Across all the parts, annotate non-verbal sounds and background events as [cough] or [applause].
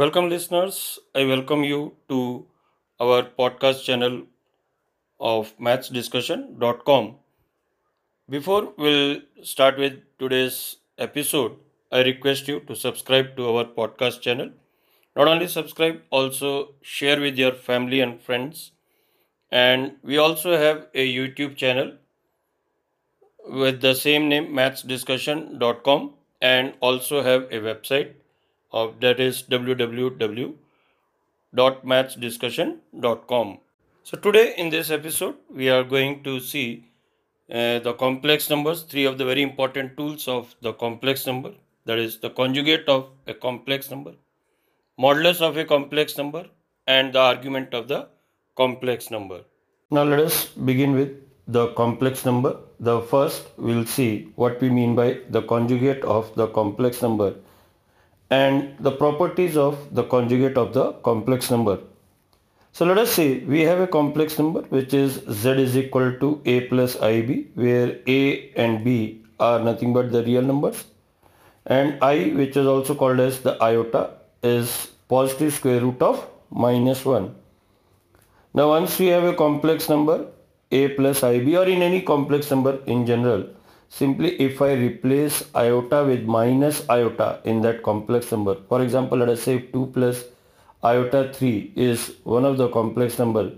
Welcome, listeners. I welcome you to our podcast channel of mathsdiscussion.com. Before we'll start with today's episode, I request you to subscribe to our podcast channel. Not only subscribe, also share with your family and friends. And we also have a YouTube channel with the same name mathsdiscussion.com and also have a website of that is www.mathsdiscussion.com so today in this episode we are going to see uh, the complex numbers three of the very important tools of the complex number that is the conjugate of a complex number modulus of a complex number and the argument of the complex number. Now let us begin with the complex number. The first we'll see what we mean by the conjugate of the complex number and the properties of the conjugate of the complex number. So let us say we have a complex number which is z is equal to a plus ib where a and b are nothing but the real numbers and i which is also called as the iota is positive square root of minus 1. Now once we have a complex number a plus ib or in any complex number in general simply if I replace iota with minus iota in that complex number for example let us say 2 plus iota 3 is one of the complex number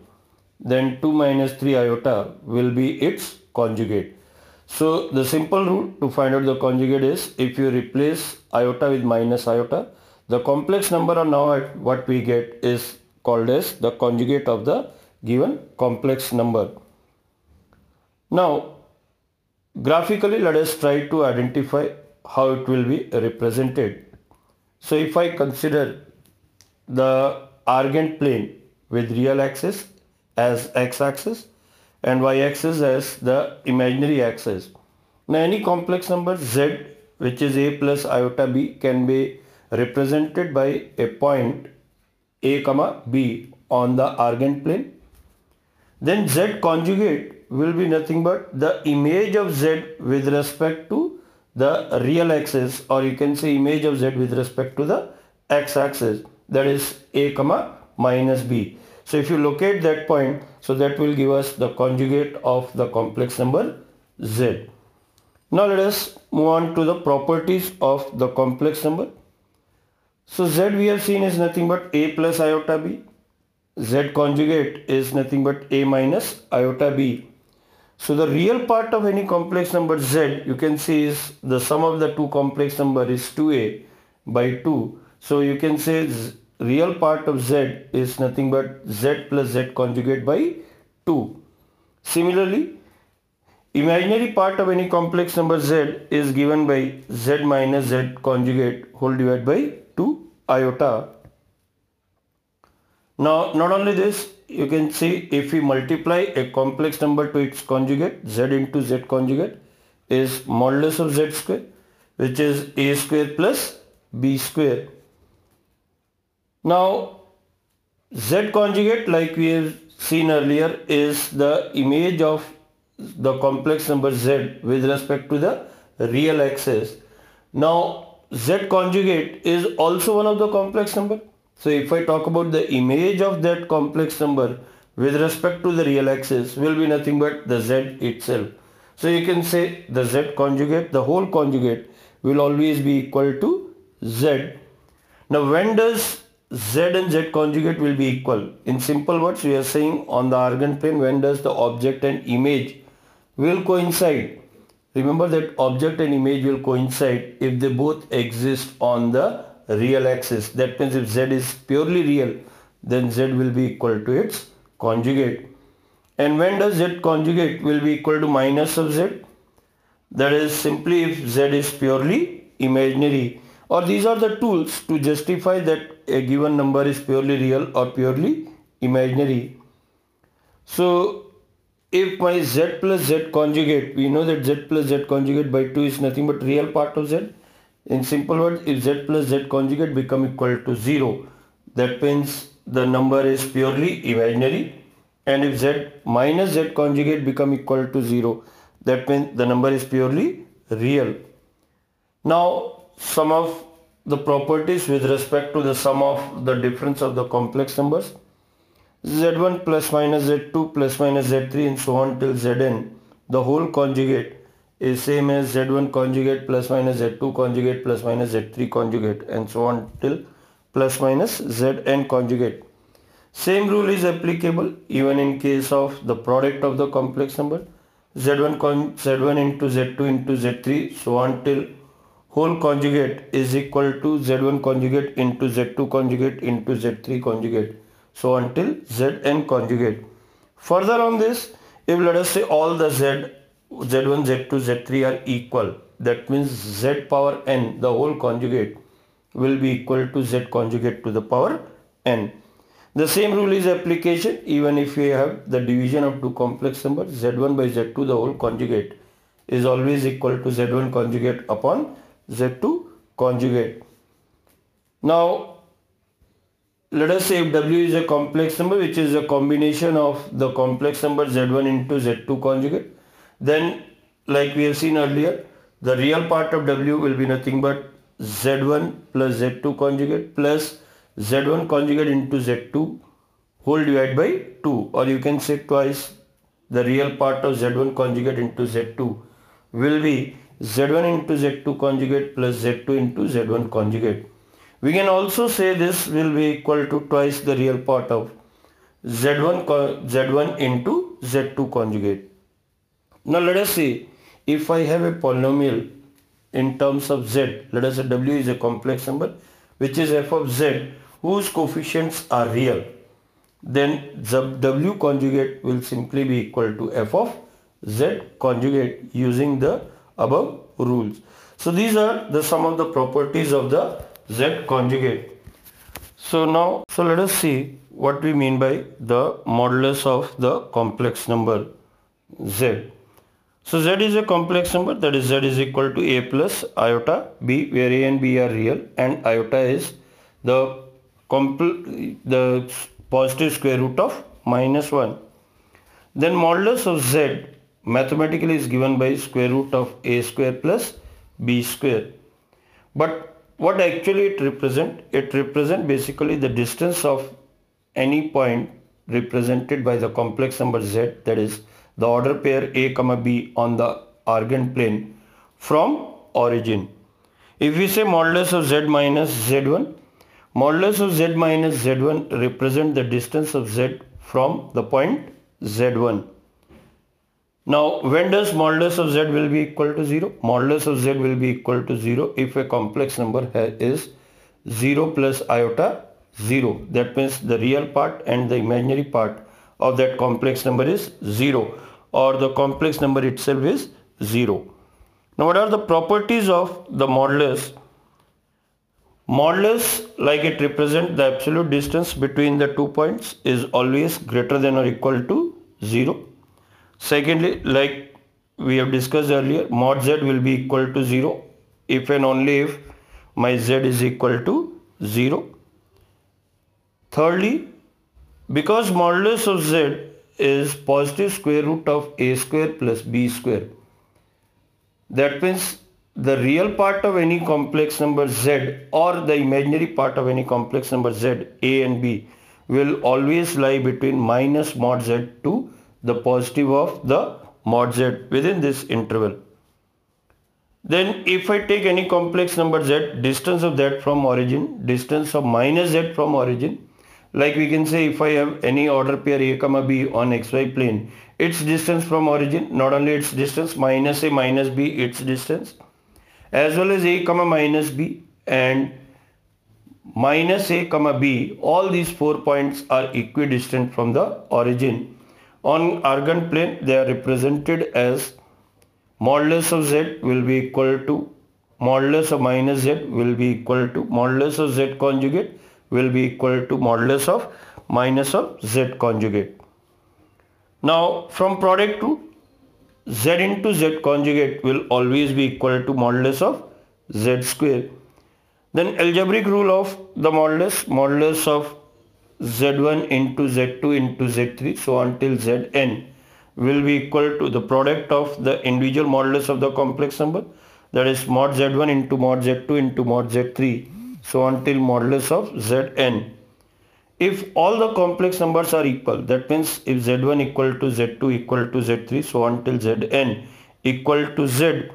then 2 minus 3 iota will be its conjugate. So the simple rule to find out the conjugate is if you replace iota with minus iota the complex number now what we get is called as the conjugate of the given complex number. Now Graphically, let us try to identify how it will be represented. So if I consider the Argand plane with real axis as x-axis and y-axis as the imaginary axis. Now any complex number z which is a plus iota b can be represented by a point a comma b on the Argand plane. Then z conjugate will be nothing but the image of z with respect to the real axis or you can say image of z with respect to the x-axis that is a comma minus b. So if you locate that point so that will give us the conjugate of the complex number z. Now let us move on to the properties of the complex number. So z we have seen is nothing but a plus iota b. z conjugate is nothing but a minus iota b so the real part of any complex number z you can see is the sum of the two complex number is 2a by 2. So you can say real part of z is nothing but z plus z conjugate by 2. Similarly, imaginary part of any complex number z is given by z minus z conjugate whole divided by 2 iota. Now not only this, you can see if we multiply a complex number to its conjugate z into z conjugate is modulus of z square which is a square plus b square. Now z conjugate like we have seen earlier is the image of the complex number z with respect to the real axis. Now z conjugate is also one of the complex number so if I talk about the image of that complex number with respect to the real axis will be nothing but the z itself. So you can say the z conjugate, the whole conjugate will always be equal to z. Now when does z and z conjugate will be equal? In simple words we are saying on the Argand plane when does the object and image will coincide. Remember that object and image will coincide if they both exist on the real axis. That means if z is purely real, then z will be equal to its conjugate. And when does z conjugate will be equal to minus of z? That is simply if z is purely imaginary. Or these are the tools to justify that a given number is purely real or purely imaginary. So if my z plus z conjugate, we know that z plus z conjugate by 2 is nothing but real part of z in simple words, if z plus z conjugate become equal to 0, that means the number is purely imaginary. And if z minus z conjugate become equal to 0, that means the number is purely real. Now, some of the properties with respect to the sum of the difference of the complex numbers z1 plus minus z2 plus minus z3 and so on till zn the whole conjugate is same as z1 conjugate plus minus z2 conjugate plus minus z3 conjugate and so on till plus minus zn conjugate. Same rule is applicable even in case of the product of the complex number. Z1 z1 into z2 into z3 so on till whole conjugate is equal to z1 conjugate into z2 conjugate into z3 conjugate so until zn conjugate. Further on this if let us say all the z z1 z2 z3 are equal that means z power n the whole conjugate will be equal to z conjugate to the power n the same rule is application even if we have the division of two complex numbers z1 by z2 the whole conjugate is always equal to z1 conjugate upon z2 conjugate. Now let us say if w is a complex number which is a combination of the complex number z1 into z2 conjugate then like we have seen earlier the real part of w will be nothing but z1 plus z2 conjugate plus z1 conjugate into z2 whole divided by 2 or you can say twice the real part of z1 conjugate into z2 will be z1 into z2 conjugate plus z2 into z1 conjugate. We can also say this will be equal to twice the real part of z1 z1 into z2 conjugate. Now let us see if I have a polynomial in terms of z, let us say w is a complex number which is f of z whose coefficients are real then the w conjugate will simply be equal to f of z conjugate using the above rules. So these are the some of the properties of the z conjugate. So now, so let us see what we mean by the modulus of the complex number z. So z is a complex number that is z is equal to a plus iota b where a and b are real and iota is the the positive square root of minus 1. Then modulus of z mathematically is given by square root of a square plus b square. But what actually it represent? It represent basically the distance of any point represented by the complex number z that is the order pair a comma b on the Argand plane from origin. If we say modulus of z minus z1 Modulus of z minus z1 represent the distance of z from the point z1. Now when does modulus of z will be equal to 0? Modulus of z will be equal to 0 if a complex number is 0 plus iota 0. That means the real part and the imaginary part of that complex number is 0 or the complex number itself is 0. Now what are the properties of the modulus? Modulus, like it represents the absolute distance between the two points is always greater than or equal to 0. Secondly, like we have discussed earlier, mod z will be equal to 0 if and only if my z is equal to 0. Thirdly, because modulus of z is positive square root of a square plus b square, that means the real part of any complex number z or the imaginary part of any complex number z, a and b will always lie between minus mod z to the positive of the mod z within this interval. Then if I take any complex number z, distance of that from origin, distance of minus z from origin, like we can say if I have any order pair a comma b on xy plane, its distance from origin, not only its distance, minus a minus b, its distance, as well as a comma minus b and minus a comma b all these four points are equidistant from the origin. On Argand plane they are represented as modulus of z will be equal to modulus of minus z will be equal to modulus of z conjugate will be equal to modulus of minus of z conjugate. Now from product to z into z conjugate will always be equal to modulus of z square. Then algebraic rule of the modulus, modulus of z1 into z2 into z3 so until zn will be equal to the product of the individual modulus of the complex number. that is mod z1 into mod z2 into mod z3 so until modulus of zn. If all the complex numbers are equal that means if z1 equal to z2 equal to z3 so until zn equal to z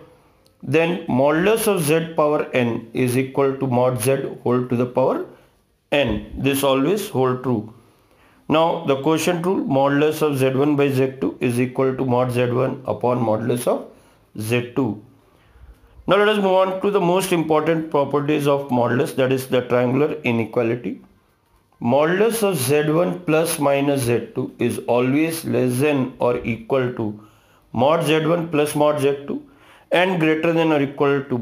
then modulus of z power n is equal to mod z whole to the power n. This always hold true. Now the quotient rule modulus of z1 by z2 is equal to mod z1 upon modulus of z2 now let us move on to the most important properties of modulus that is the triangular inequality. Modulus of z1 plus minus z2 is always less than or equal to mod z1 plus mod z2 and greater than or equal to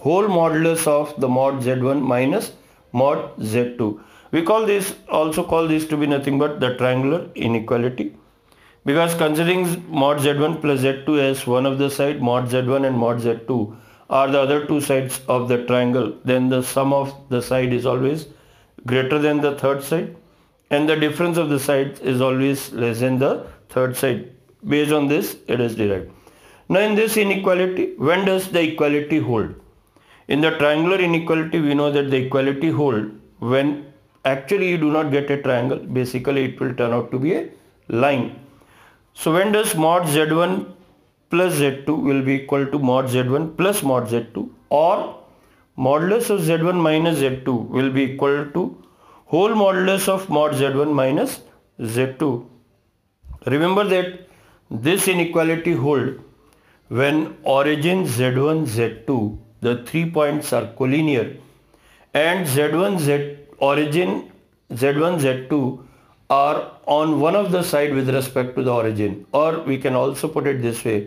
whole modulus of the mod z1 minus mod z2. We call this also call this to be nothing but the triangular inequality because considering mod z1 plus z2 as one of the side mod z1 and mod z2 are the other two sides of the triangle. Then the sum of the side is always greater than the third side. And the difference of the sides is always less than the third side. Based on this it is derived. Now in this inequality when does the equality hold? In the triangular inequality we know that the equality hold when actually you do not get a triangle. Basically it will turn out to be a line. So when does mod z1 plus z2 will be equal to mod z1 plus mod z2 or modulus of z1 minus z2 will be equal to whole modulus of mod z1 minus z2. Remember that this inequality hold when origin z1 z2 the three points are collinear and z1 z origin z1 z2 are on one of the side with respect to the origin or we can also put it this way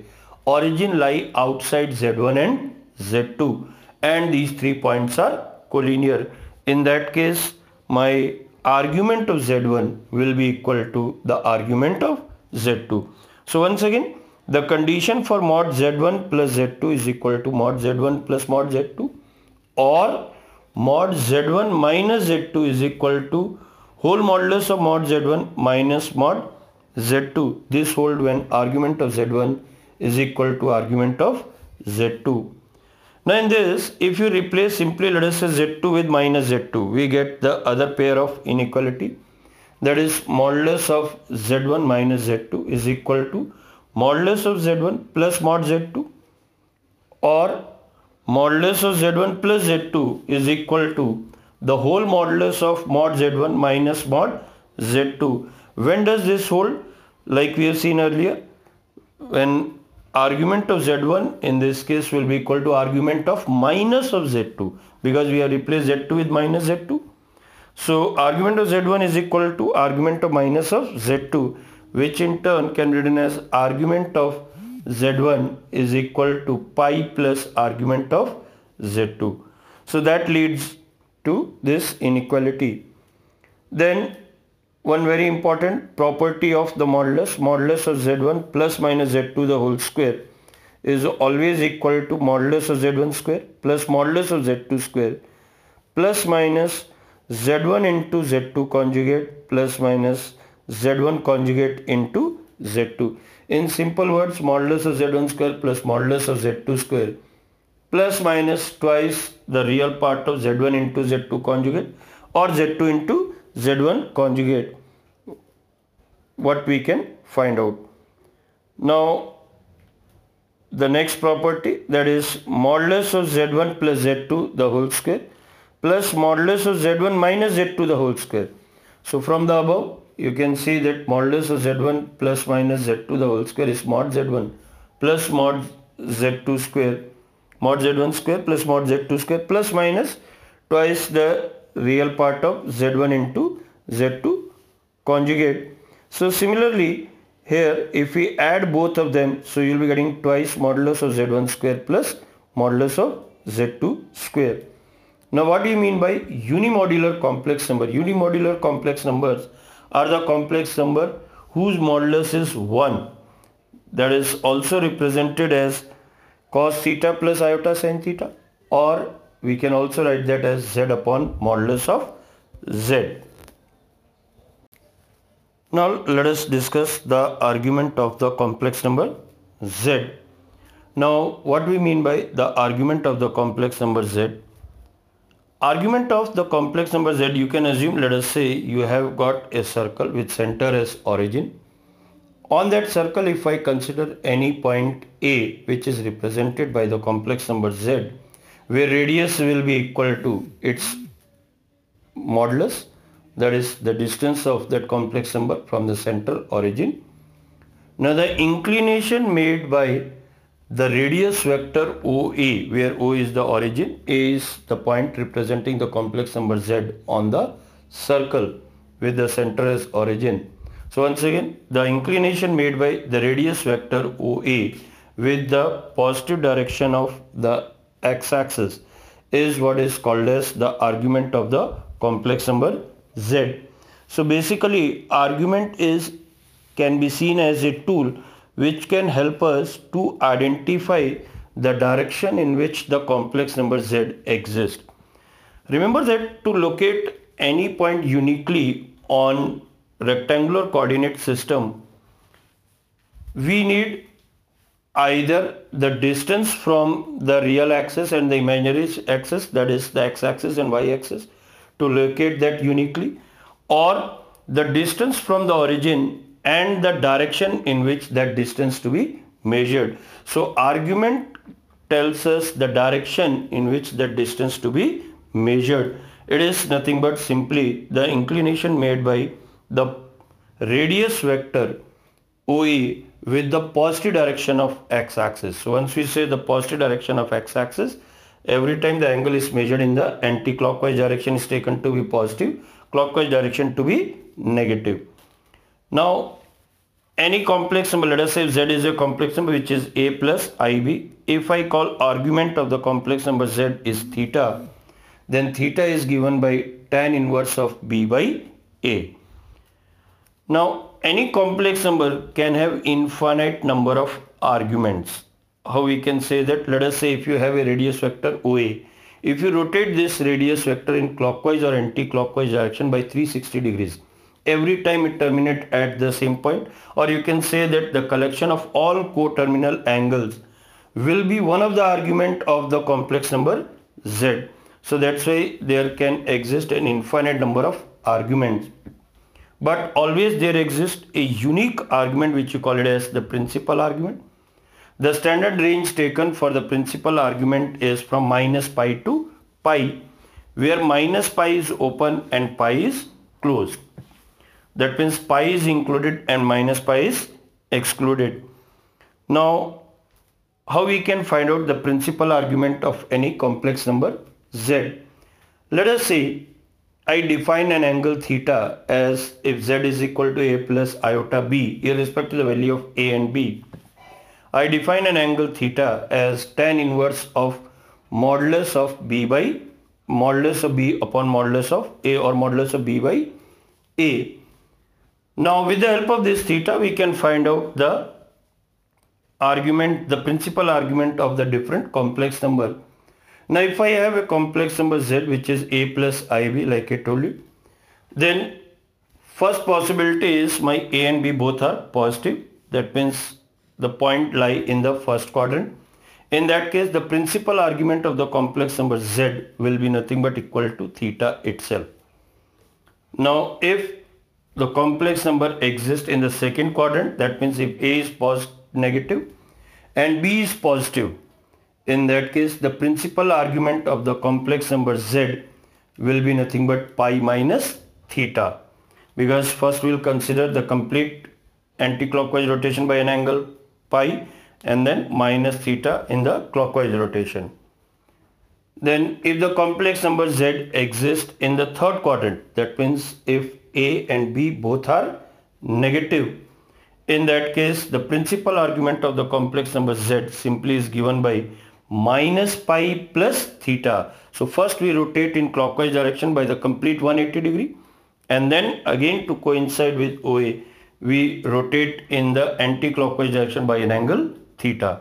origin lie outside Z1 and Z2 and these three points are collinear. In that case my argument of Z1 will be equal to the argument of Z2. So once again the condition for mod Z1 plus Z2 is equal to mod Z1 plus mod Z2 or mod Z1 minus Z2 is equal to whole modulus of mod Z1 minus mod Z2. This hold when argument of Z1 is equal to argument of Z2. Now in this, if you replace simply let us say Z2 with minus Z2, we get the other pair of inequality. That is modulus of Z1 minus Z2 is equal to modulus of Z1 plus mod Z2 or modulus of Z1 plus Z2 is equal to the whole modulus of mod Z1 minus mod Z2. When does this hold? Like we have seen earlier, when argument of z1 in this case will be equal to argument of minus of z2 because we have replaced z2 with minus z2 so argument of z1 is equal to argument of minus of z2 which in turn can be written as argument of z1 is equal to pi plus argument of z2 so that leads to this inequality. Then one very important property of the modulus, modulus of z1 plus minus z2 the whole square is always equal to modulus of z1 square plus modulus of z2 square plus minus z1 into z2 conjugate plus minus z1 conjugate into z2. In simple words, modulus of z1 square plus modulus of z2 square plus minus twice the real part of z1 into z2 conjugate or z2 into Z1 conjugate what we can find out. Now the next property that is modulus of Z1 plus Z2 the whole square plus modulus of Z1 minus Z2 the whole square. So from the above you can see that modulus of Z1 plus minus Z2 the whole square is mod Z1 plus mod Z2 square mod Z1 square plus mod Z2 square plus minus twice the real part of Z1 into Z2 conjugate. So similarly here if we add both of them so you'll be getting twice modulus of Z1 square plus modulus of Z2 square. Now what do you mean by unimodular complex number? Unimodular complex numbers are the complex number whose modulus is 1 that is also represented as cos theta plus iota sin theta or we can also write that as z upon modulus of z. Now let us discuss the argument of the complex number z. Now what we mean by the argument of the complex number z? Argument of the complex number z you can assume let us say you have got a circle with center as origin. On that circle if I consider any point A which is represented by the complex number z where radius will be equal to its modulus that is the distance of that complex number from the central origin. Now the inclination made by the radius vector OA where O is the origin, A is the point representing the complex number Z on the circle with the center as origin. So once again the inclination made by the radius vector OA with the positive direction of the x-axis is what is called as the argument of the complex number Z. So basically argument is can be seen as a tool which can help us to identify the direction in which the complex number z exists. Remember that to locate any point uniquely on rectangular coordinate system, we need either the distance from the real axis and the imaginary axis that is the x-axis and y-axis to locate that uniquely or the distance from the origin and the direction in which that distance to be measured. So argument tells us the direction in which that distance to be measured. It is nothing but simply the inclination made by the radius vector OE with the positive direction of x-axis. So once we say the positive direction of x-axis, every time the angle is measured in the anti-clockwise direction is taken to be positive, clockwise direction to be negative. Now, any complex number, let us say z is a complex number which is a plus ib. If I call argument of the complex number z is theta, then theta is given by tan inverse of b by a. Now, any complex number can have infinite number of arguments. How we can say that? Let us say if you have a radius vector OA, if you rotate this radius vector in clockwise or anti-clockwise direction by 360 degrees, every time it terminate at the same point or you can say that the collection of all coterminal angles will be one of the argument of the complex number z. So that's why there can exist an infinite number of arguments. But always there exists a unique argument which you call it as the principal argument. The standard range taken for the principal argument is from minus pi to pi where minus pi is open and pi is closed. That means pi is included and minus pi is excluded. Now, how we can find out the principal argument of any complex number z? Let us say I define an angle theta as if z is equal to a plus iota b irrespective of the value of a and b. I define an angle theta as tan inverse of modulus of b by modulus of b upon modulus of a or modulus of b by a now with the help of this theta we can find out the argument, the principal argument of the different complex number. Now if I have a complex number z which is a plus ib like I told you, then first possibility is my a and b both are positive. That means the point lie in the first quadrant. In that case the principal argument of the complex number z will be nothing but equal to theta itself. Now if the complex number exists in the second quadrant that means if a is positive negative and b is positive in that case the principal argument of the complex number z will be nothing but pi minus theta because first we will consider the complete anti-clockwise rotation by an angle pi and then minus theta in the clockwise rotation. Then if the complex number z exists in the third quadrant that means if a and B both are negative. In that case, the principal argument of the complex number Z simply is given by minus pi plus theta. So first we rotate in clockwise direction by the complete 180 degree and then again to coincide with OA we rotate in the anti-clockwise direction by an angle theta.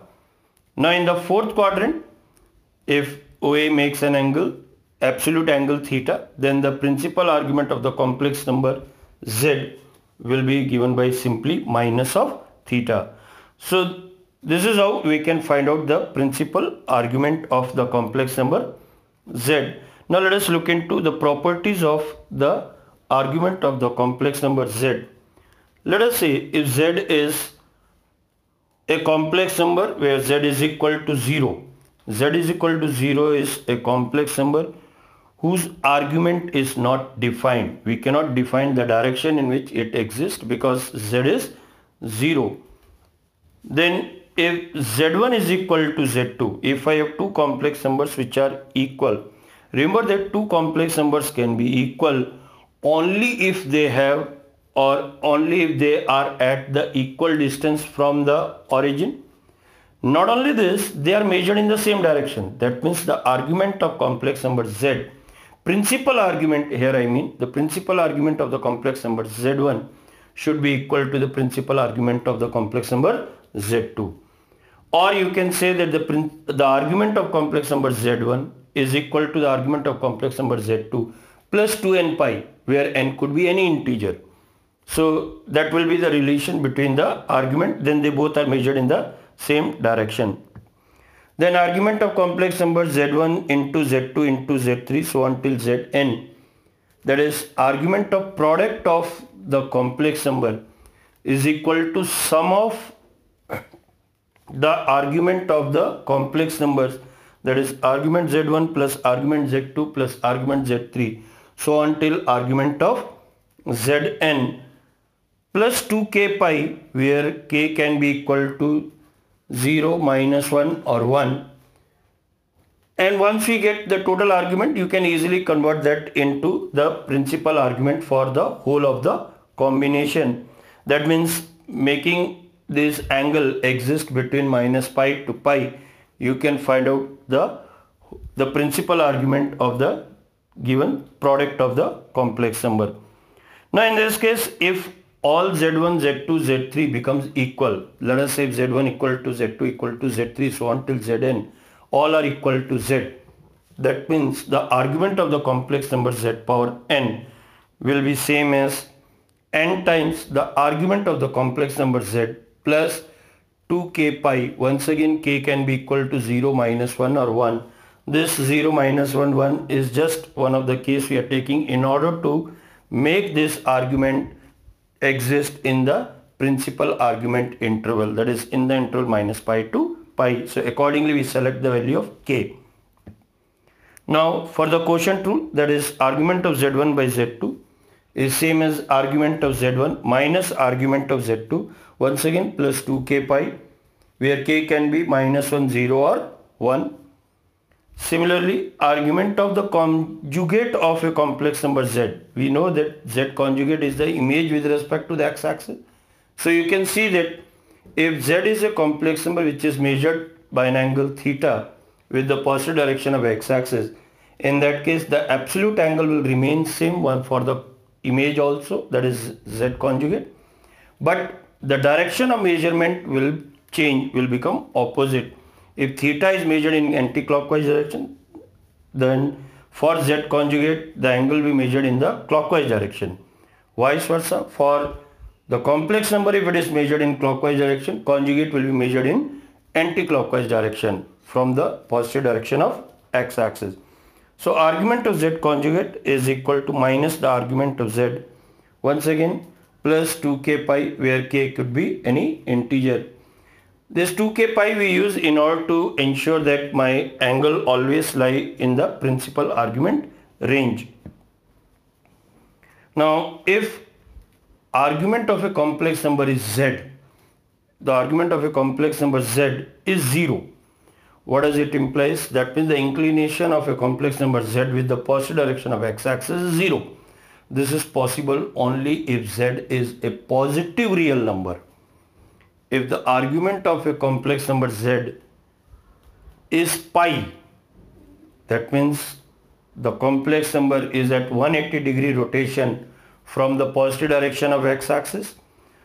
Now in the fourth quadrant if OA makes an angle absolute angle theta then the principal argument of the complex number z will be given by simply minus of theta. So This is how we can find out the principal argument of the complex number z. Now let us look into the properties of the argument of the complex number z. Let us say if z is a complex number where z is equal to 0. z is equal to 0 is a complex number whose argument is not defined. We cannot define the direction in which it exists because z is 0. Then if z1 is equal to z2, if I have two complex numbers which are equal, remember that two complex numbers can be equal only if they have or only if they are at the equal distance from the origin. Not only this, they are measured in the same direction. That means the argument of complex number z, principal argument here I mean, the principal argument of the complex number z1 should be equal to the principal argument of the complex number z2. Or you can say that the, the argument of complex number z1 is equal to the argument of complex number z2 plus 2n pi where n could be any integer. So that will be the relation between the argument. Then they both are measured in the same direction. Then argument of complex number z1 into z2 into z3 so until zn. That is argument of product of the complex number is equal to sum of [coughs] the argument of the complex numbers that is argument z1 plus argument z2 plus argument z3 so until argument of zn plus 2k pi where k can be equal to 0 minus 1 or 1 and once we get the total argument you can easily convert that into the principal argument for the whole of the combination. That means making this angle exist between minus pi to pi you can find out the the principal argument of the given product of the complex number. Now in this case if all z1, z2, z3 becomes equal. Let us say z1 equal to z2 equal to z3 so on till zn all are equal to z. That means the argument of the complex number z power n will be same as n times the argument of the complex number z plus 2k pi. Once again k can be equal to 0 minus 1 or 1. This 0 minus 1 1 is just one of the case we are taking in order to make this argument exist in the principal argument interval that is in the interval minus pi to pi. So accordingly we select the value of k. Now for the quotient rule that is argument of z1 by z2 is same as argument of z1 minus argument of z2 once again plus 2k pi where k can be minus 1 0 or 1 Similarly, argument of the conjugate of a complex number z. We know that z conjugate is the image with respect to the x-axis. So you can see that if z is a complex number which is measured by an angle theta with the positive direction of x-axis, in that case the absolute angle will remain same one for the image also that is z conjugate. But the direction of measurement will change, will become opposite if theta is measured in anti-clockwise direction, then for z conjugate, the angle will be measured in the clockwise direction. Vice versa, for the complex number, if it is measured in clockwise direction, conjugate will be measured in anti-clockwise direction from the positive direction of x-axis. So argument of z conjugate is equal to minus the argument of z once again plus 2k pi where k could be any integer this 2k pi we use in order to ensure that my angle always lie in the principal argument range. Now if argument of a complex number is z, the argument of a complex number z is 0. What does it implies? That means the inclination of a complex number z with the positive direction of x-axis is 0. This is possible only if z is a positive real number if the argument of a complex number z is pi, that means the complex number is at 180 degree rotation from the positive direction of x-axis.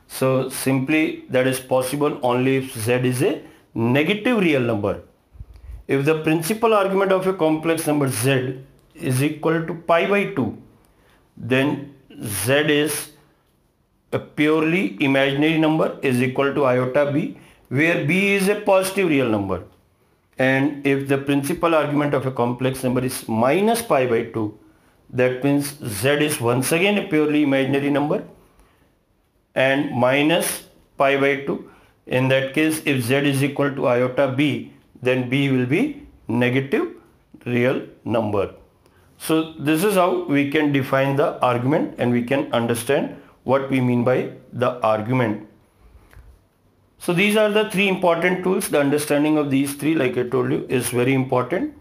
So simply that is possible only if z is a negative real number. If the principal argument of a complex number z is equal to pi by 2, then z is a purely imaginary number is equal to iota b where b is a positive real number. And if the principal argument of a complex number is minus pi by 2 that means z is once again a purely imaginary number and minus pi by 2 in that case if z is equal to iota b then b will be negative real number. So this is how we can define the argument and we can understand what we mean by the argument so these are the three important tools. The understanding of these three, like I told you, is very important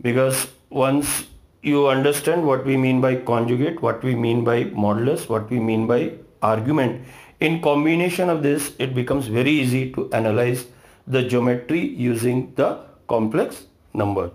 because once you understand what we mean by conjugate, what we mean by modulus, what we mean by argument, in combination of this, it becomes very easy to analyze the geometry using the complex number.